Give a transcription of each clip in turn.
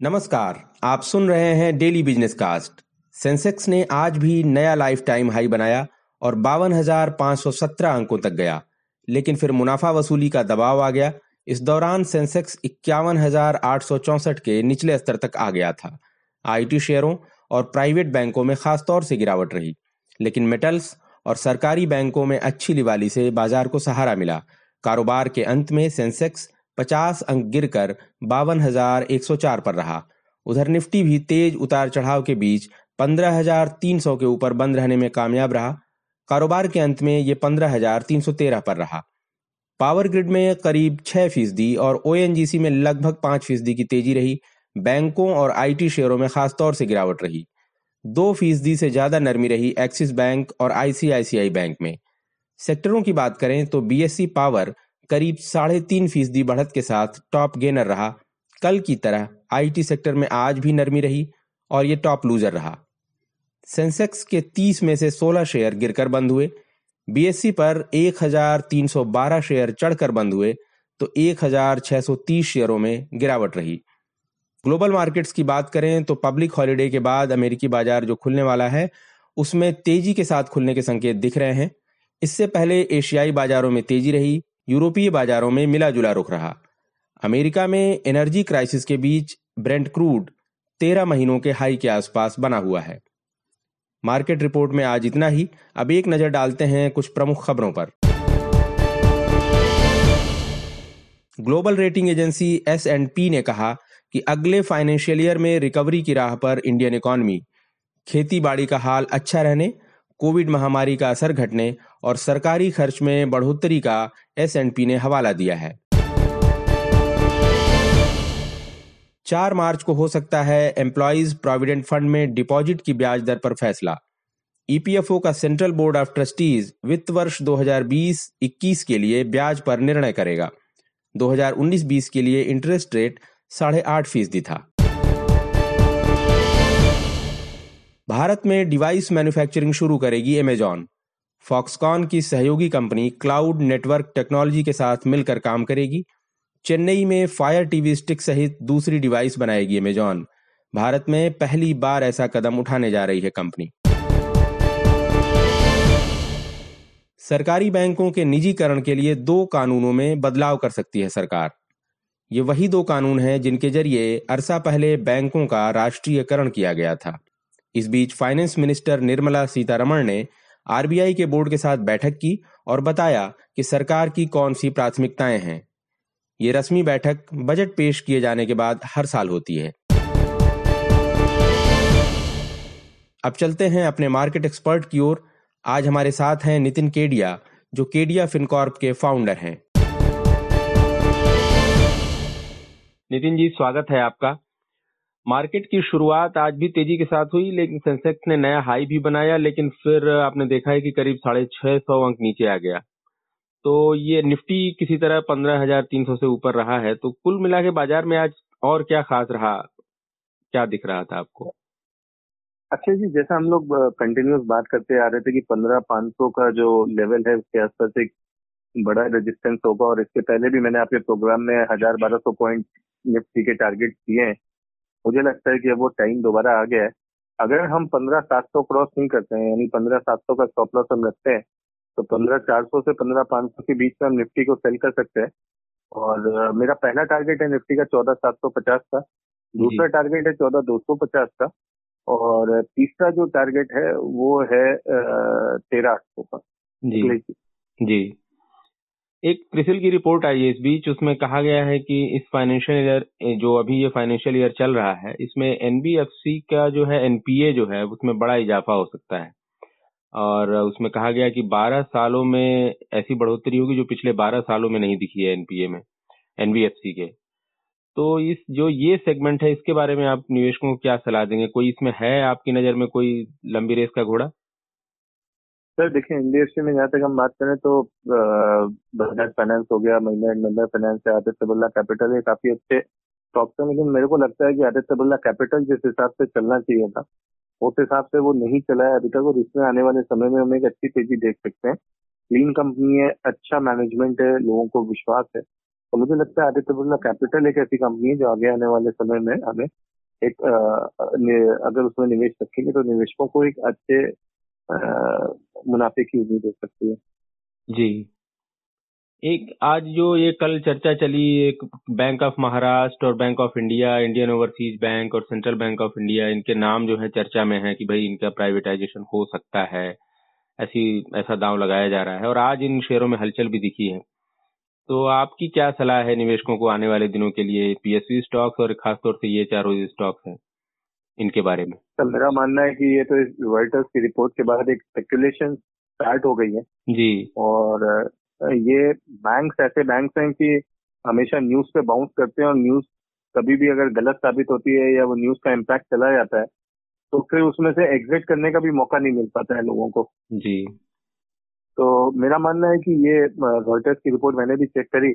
नमस्कार, आप सुन रहे हैं डेली बिज़नेस कास्ट सेंसेक्स ने आज भी नया लाइफ टाइम हाई बनाया और बावन हज़ार पाँच सौ सत्रह अंकों तक गया। लेकिन फिर मुनाफा वसूली का दबाव आ गया। इस दौरान सेंसेक्स इक्यावन हज़ार आठ सौ चौसठ के निचले स्तर तक आ गया था। आईटी शेयरों और प्राइवेट बैंकों में खासतौर से गिरावट रही। लेकिन मेटल्स और सरकारी बैंकों में अच्छी लिवाली से बाज़ार को सहारा मिला। कारोबार के अंत में सेंसेक्स 50 अंक गिरकर बावन हज़ार एक सौ चार पर रहा। उधर निफ्टी भी तेज उतार चढ़ाव के बीच पंद्रह हज़ार तीन सौ के ऊपर बंद रहने में कामयाब रहा। कारोबार के अंत में ये पंद्रह हज़ार तीन सौ तेरह पर रहा। पावर ग्रिड में करीब छह फ़ीसदी और ओ में लगभग पाँच फ़ीसदी की तेज़ी रही। बैंकों और आईटी शेयरों में खासतौर से गिरावट रही। दो फ़ीसदी से ज़्यादा नरमी रही एक्सिस बैंक और आईसीआईसीआई बैंक में। सेक्टरों की बात करें तो बीएससी पावर करीब साढ़े तीन फ़ीसदी बढ़त के साथ टॉप गेनर रहा। कल की तरह आईटी सेक्टर में आज भी नरमी रही और ये टॉप लूजर रहा। सेंसेक्स के 30 में से 16 शेयर गिरकर बंद हुए। बीएससी पर 1312 शेयर चढ़कर बंद हुए तो 1630 शेयरों में गिरावट रही। ग्लोबल मार्केट्स की बात करें तो पब्लिक हॉलिडे के बाद अमेरिकी बाज़ार जो खुलने वाला है, उसमें तेज़ी के साथ खुलने के संकेत दिख रहे हैं। इससे पहले एशियाई बाजारों में तेज़ी रही यूरोपीय बाजारों में मिला जुला रुख रहा। अमेरिका में एनर्जी क्राइसिस के बीच ब्रेंट क्रूड तेरह महीनों के हाई के आसपास बना हुआ है। मार्केट रिपोर्ट में आज इतना ही। अब एक नज़र डालते हैं कुछ प्रमुख खबरों पर। Global rating agency S and P ने कहा कि अगले फाइनेंशियल ईयर में रिकवरी की राह पर इंडियन इकोनॉमी खेती बाड़ी का हाल अच्छा रहने कोविड महामारी का असर घटने और सरकारी खर्च में बढ़ोतरी का एस ने हवाला दिया है। चार मार्च को हो सकता है एम्प्लॉयज़ प्रोविडेंट फंड में डिपॉजिट की ब्याज दर पर फैसला। ईपीएफओ का सेंट्रल बोर्ड ऑफ़ ट्रस्टीज वित्त वर्ष 2020-21 के लिए ब्याज पर निर्णय करेगा। 2019-20 के लिए इंटरेस्ट रेट साढ़े आठ फ़ीसदी था। भारत में डिवाइस मैन्युफैक्चरिंग शुरू करेगी अमेजॉन फॉक्सकॉन की सहयोगी कंपनी क्लाउड नेटवर्क टेक्नोलॉजी के साथ मिलकर काम करेगी। चेन्नई में फायर टीवी स्टिक सहित दूसरी डिवाइस बनाएगी अमेजॉन भारत में पहली बार ऐसा कदम उठाने जा रही है कंपनी। सरकारी बैंकों के निजीकरण के लिए दो कानूनों में बदलाव कर सकती है सरकार। ये वही दो कानून हैं जिनके ज़रिए अरसा पहले बैंकों का राष्ट्रीयकरण किया गया था। इस बीच फाइनेंस मिनिस्टर निर्मला सीतारमण ने आरबीआई के बोर्ड के साथ बैठक की और बताया कि सरकार की कौन सी प्राथमिकताएँ हैं। ये रस्मी बैठक बजट पेश किए जाने के बाद हर साल होती है। अब चलते हैं अपने मार्केट एक्सपर्ट की ओर। आज हमारे साथ हैं नितिन केडिया, जो केडिया फिनकॉर्प के फाउंडर हैं। नितिन जी, स्वागत है आपका। मार्केट की शुरुआत आज भी तेज़ी के साथ हुई, लेकिन सेंसेक्स ने नया हाई भी बनाया, लेकिन फिर आपने देखा है कि करीब साढ़े छह सौ अंक नीचे आ गया। तो ये निफ्टी किसी तरह पंद्रह हज़ार तीन सौ से ऊपर रहा है तो कुल मिला के बाज़ार में आज और क्या खास रहा, क्या दिख रहा था आपको? अच्छा जी, जैसा हम लोग कंटिन्यूस बात करते आ रहे थे कि पंद्रह पाँच सौ का जो लेवल है, उसके आसपास एक बड़ा रेजिस्टेंस होगा, और इसके पहले भी मैंने आपके प्रोग्राम में हज़ार बारह सौ पॉइंट निफ्टी के टारगेट दिए हैं। मुझे लगता है कि अब वो टाइम दोबारा आ गया है। अगर हम पंद्रह सात सौ क्रॉस नहीं करते हैं यानी पंद्रह सात सौ का स्टॉप लॉस हम रखते हैं तो पंद्रह चार सौ से पंद्रह पाँच सौ के बीच में हम निफ्टी को सेल कर सकते हैं। और मेरा पहला टारगेट है निफ्टी का चौदह सात सौ पचास का। दूसरा टारगेट है चौदह दो सौ पचास का। और तीसरा जो टारगेट है वो है तेरह आठ सौ का। जी। जी। एक क्रिसिल की रिपोर्ट आई है इस बीच, उसमें कहा गया है कि इस फाइनेंशियल ईयर जो अभी ये फाइनेंशियल ईयर चल रहा है, इसमें एनबीएफसी का जो है एनपीए जो है, उसमें बड़ा इजाफा हो सकता है। और उसमें कहा गया कि 12 सालों में ऐसी बढ़ोतरी होगी जो पिछले 12 सालों में नहीं दिखी है एनपीए में एनबीएफसी के। तो इस, जो ये सेगमेंट है, इसके बारे में आप निवेशकों को क्या सलाह देंगे? कोई इसमें है आपकी नज़र में कोई लंबी रेस का घोड़ा? सर, देखिए एनबीएफसी में जहाँ तक हम बात करें तो बजाज फाइनेंस हो गया, महिंद्रा एंड महिंद्रा फाइनेंस है आदित्य बिरला कैपिटल ये काफ़ी अच्छे स्टॉक्स है, लेकिन मेरे को लगता है कि आदित्य बिरला कैपिटल जिस हिसाब से चलना चाहिए था, उस हिसाब से वो नहीं चला है अभी तक और इसमें आने वाले समय में हम एक अच्छी तेज़ी देख सकते हैं। क्लीन कंपनी है अच्छा मैनेजमेंट है, लोगों को विश्वास है। तो मुझे लगता है आदित्य बिरला कैपिटल एक ऐसी कंपनी है जो आगे आने वाले समय में हमें एक अगर उसमें निवेश रखेंगे तो निवेशकों को एक अच्छे मुनाफे की उम्मीद हो सकती है। जी। एक आज जो ये कल चर्चा चली, एक बैंक ऑफ़ महाराष्ट्र और bank of India Indian overseas bank और सेंट्रल बैंक ऑफ़ इंडिया इनके नाम जो है चर्चा में है कि भाई इनका प्राइवेटाइजेशन हो सकता है। ऐसी, ऐसा दांव लगाया जा रहा है और आज इन शेयरों में हलचल भी दिखी है। तो आपकी क्या सलाह है निवेशकों को आने वाले दिनों के लिए? पीएसयू स्टॉक्स और खासतौर से ये चारों स्टॉक्स हैं, इनके बारे में। सर मेरा मानना है कि ये तो वर्टर्स की रिपोर्ट के बाद एक स्पेकुलेशन स्टार्ट हो गई है। जी। और ये बैंक्स ऐसे बैंक्स हैं कि हमेशा न्यूज़ पे बाउंस करते हैं और न्यूज़ कभी भी अगर गलत साबित होती है या वो न्यूज़ का इम्पैक्ट चला जाता है तो फिर उसमें से एग्जिट करने का भी मौका नहीं मिल पाता है लोगों को। जी। तो मेरा मानना है कि ये रॉयटर्स की रिपोर्ट मैंने भी चेक करी।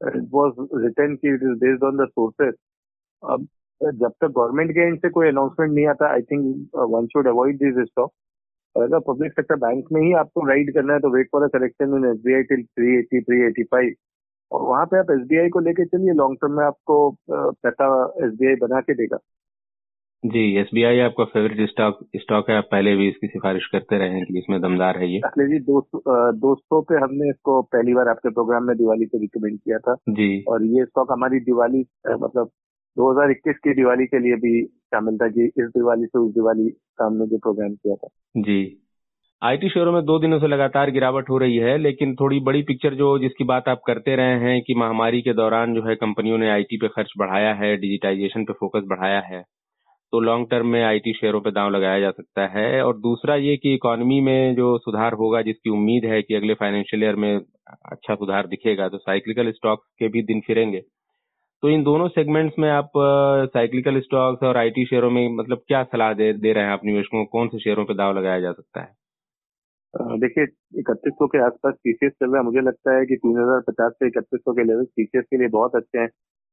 इट वॉज़ रिटर्न की it is based on the sources अब जब तक गवर्नमेंट के एंड से कोई अनाउंसमेंट नहीं आता I think one should avoid this stock अगर पब्लिक सेक्टर बैंक में ही आपको राइड करना है तो wait for a correction in S B I till three eighty three eighty five और वहाँ पे आप एस बी आई को लेके चलिए लॉन्ग टर्म में आपको पैसा एस बना के देगा। जी एस बी आई आपका फेवरेट स्टॉक स्टॉक है। आप पहले भी इसकी सिफारिश करते रहे हैं कि इसमें दमदार है ये। अखिलेश जी दोस्तों पे हमने इसको पहली बार आपके प्रोग्राम में दिवाली पे रिकमेंड किया था। जी। और ये स्टॉक हमारी दिवाली मतलब 2021 की दिवाली के लिए भी शामिल था कि इस दिवाली से उस दिवाली का हमने जो प्रोग्राम किया था। जी। आईटी शेयरों में दो दिनों से लगातार गिरावट हो रही है, लेकिन थोड़ी बड़ी पिक्चर जो जिसकी बात आप करते रहे हैं कि महामारी के दौरान जो है कंपनियों ने आईटी पे खर्च बढ़ाया है डिजिटाइजेशन पे फोकस बढ़ाया है तो लॉन्ग टर्म में आईटी शेयरों पे दांव लगाया जा सकता है। और दूसरा ये कि इकोनॉमी में जो सुधार होगा, जिसकी उम्मीद है कि अगले फाइनेंशियल ईयर में अच्छा सुधार दिखेगा तो साइक्लिकल स्टॉक्स के भी दिन फिरेंगे। तो इन दोनों सेगमेंट्स में आप साइक्लिकल स्टॉक्स और आईटी शेयरों में मतलब क्या सलाह दे दे रहे हैं आप निवेशकों को? कौन से शेयरों पर दाव लगाया जा सकता है? देखिए, इकतीस सौ के आसपास टीसीएस चल रहा है। मुझे लगता है कि तीन हज़ार पचास से इकतीस सौ के लेवल टीसीएस के लिए बहुत अच्छे हैं।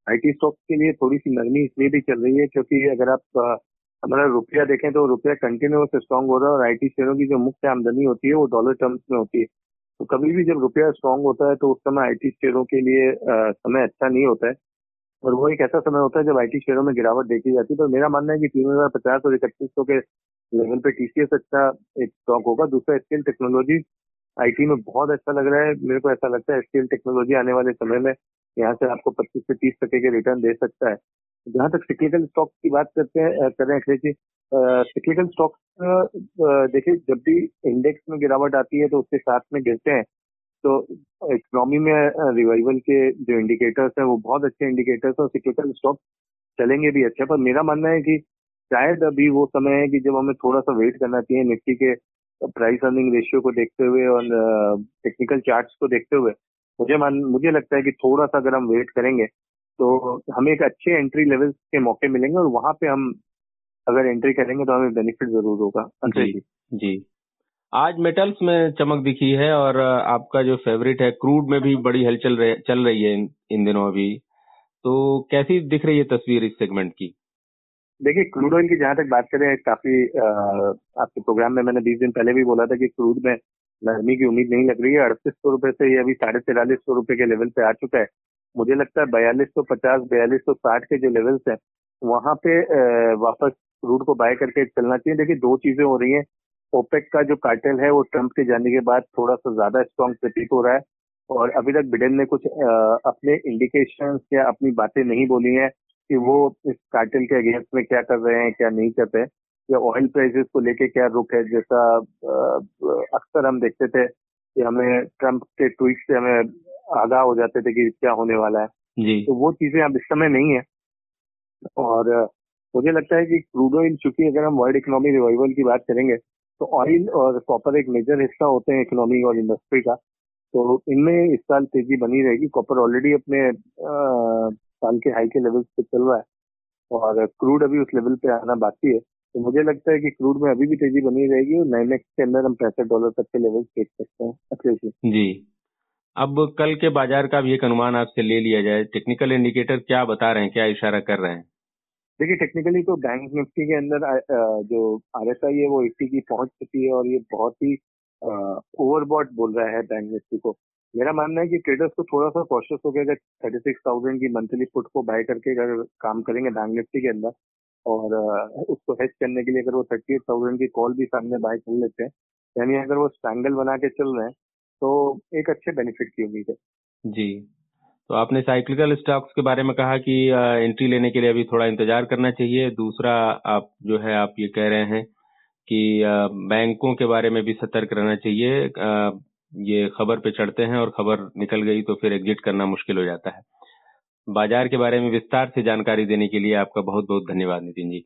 आईटी स्टॉक्स के लिए थोड़ी सी नरमी इसलिए भी चल रही है क्योंकि अगर आप हमारा रुपया देखें तो रुपया कंटिन्यूस स्ट्रांग हो रहा है और आईटी शेयरों की जो मुख्य आमदनी होती है वो डॉलर टर्म्स में होती है। तो कभी भी जब रुपया स्ट्रांग होता है तो उस समय आईटी शेयरों के लिए समय अच्छा नहीं होता है। और वो एक ऐसा समय होता है जब आईटी शेयरों में गिरावट देखी जाती है तो मेरा मानना है कि तीन हज़ार पचास और इकतीस सौ के लेवल पे टीसीएस अच्छा एक स्टॉक होगा, दूसरा स्केल टेक्नोलॉजी आईटी में बहुत अच्छा लग रहा है। मेरे को ऐसा लगता है स्केल टेक्नोलॉजी आने वाले समय में यहाँ से आपको पच्चीस से तीस टके के रिटर्न दे सकता है। जहाँ तक सिक्लिकल स्टॉक की बात करते हैं करें अखिलेश जी सिक्लिकल स्टॉक देखिए जब भी इंडेक्स में गिरावट आती है तो उसके साथ में गिरते हैं। तो इकोनॉमी में रिवाइवल के जो इंडिकेटर्स हैं, वो बहुत अच्छे इंडिकेटर्स और सिक्लिकल स्टॉक चलेंगे भी अच्छे पर मेरा मानना है कि शायद अभी वो समय है कि जब हमें थोड़ा सा वेट करना चाहिए निफ्टी के प्राइस अर्निंग रेशियो को देखते हुए और टेक्निकल चार्ट्स को देखते हुए। मुझे मान, मुझे लगता है कि थोड़ा सा अगर हम वेट करेंगे तो हमें एक अच्छे एंट्री लेवल के मौके मिलेंगे और वहाँ पे हम अगर एंट्री करेंगे तो हमें बेनिफिट ज़रूर होगा। जी जी। आज मेटल्स में चमक दिखी है और आपका जो फेवरेट है क्रूड में भी बड़ी हलचल चल रही है इन, इन दिनों अभी। तो कैसी दिख रही है तस्वीर इस सेगमेंट की? देखिए क्रूड ऑयल की जहाँ तक बात करें काफ़ी आपके प्रोग्राम में मैंने बीस दिन पहले भी बोला था कि क्रूड में नरमी की उम्मीद नहीं लग रही है। अड़तीस सौ रुपए से ये अभी साढ़े तिरालीस सौ रुपए के लेवल पे आ चुका है। मुझे लगता है बयालीस सौ पचास बयालीस सौ साठ के जो लेवल्स हैं वहाँ पे वापस क्रूड को बाय करके चलना चाहिए। देखिए दो चीज़ें हो रही हैं। ओपेक का जो कार्टेल है वो ट्रंप के जाने के बाद थोड़ा सा ज़्यादा स्ट्रॉन्ग प्रतीत हो रहा है। और अभी तक बिडेन ने कुछ अपने इंडिकेशन या अपनी बातें नहीं बोली हैं कि वो इस कार्टेल के अगेंस्ट में क्या कर रहे हैं क्या नहीं कर रहे हैं या ऑयल प्राइसेस को लेके क्या रुख है जैसा अक्सर हम देखते थे कि हमें ट्रंप के ट्वीट से हमें आगाह हो जाते थे कि क्या होने वाला है। जी। तो वो चीज़ें अब इस समय नहीं है। और मुझे लगता है कि क्रूड ऑयल चूँकि अगर हम वर्ल्ड इकोनॉमी रिवाइवल की बात करेंगे तो ऑयल और कॉपर एक मेजर हिस्सा होते हैं इकोनॉमी और इंडस्ट्री का। तो इनमें इस साल तेज़ी बनी रहेगी। कॉपर ऑलरेडी अपने आ, साल के हाई के लेवल पे चल रहा है और क्रूड अभी उस लेवल पे आना बाकी है। तो मुझे लगता है कि क्रूड में अभी भी तेज़ी बनी रहेगी और नाइनेक्स के अंदर हम पैंसठ डॉलर तक के लेवल देख सकते हैं अच्छे से। जी। अब कल के बाज़ार का भी एक अनुमान आपसे ले लिया जाए। टेक्निकल इंडिकेटर क्या बता रहे हैं क्या इशारा कर रहे हैं? देखिए टेक्निकली तो बैंक निफ्टी के अंदर जो आर एस आई है वो एट्टी की पहुँच चुकी है और ये बहुत ही ओवरबॉट बोल रहा है बैंक निफ्टी को। मेरा मानना है कि ट्रेडर्स को थोड़ा सा कॉशियस हो गया अगर थर्टी सिक्स थाउज़ेंड की मंथली पुट को बाय करके अगर काम करेंगे बैंक निफ्टी के अंदर और उसको हेज करने के लिए अगर वो थर्टी एट थाउज़ेंड की कॉल भी सामने बाय कर लेते हैं, यानी अगर वो स्ट्रैंगल बना के चल रहे हैं तो एक अच्छे बेनिफिट की उम्मीद है। जी। तो आपने साइक्लिकल स्टॉक्स के बारे में कहा कि एंट्री लेने के लिए अभी थोड़ा इंतज़ार करना चाहिए। दूसरा, आप जो है, आप ये कह रहे हैं कि बैंकों के बारे में भी सतर्क रहना चाहिए। ये खबर पे चढ़ते हैं और खबर निकल गई तो फिर एग्जिट करना मुश्किल हो जाता है। बाज़ार के बारे में विस्तार से जानकारी देने के लिए आपका बहुत बहुत धन्यवाद, नितिन जी।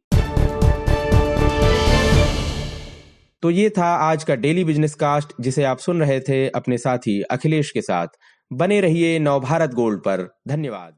तो ये था आज का डेली बिज़नेस कास्ट जिसे आप सुन रहे थे अपने साथी अखिलेश के साथ। बने रहिए नवभारत गोल्ड पर। धन्यवाद।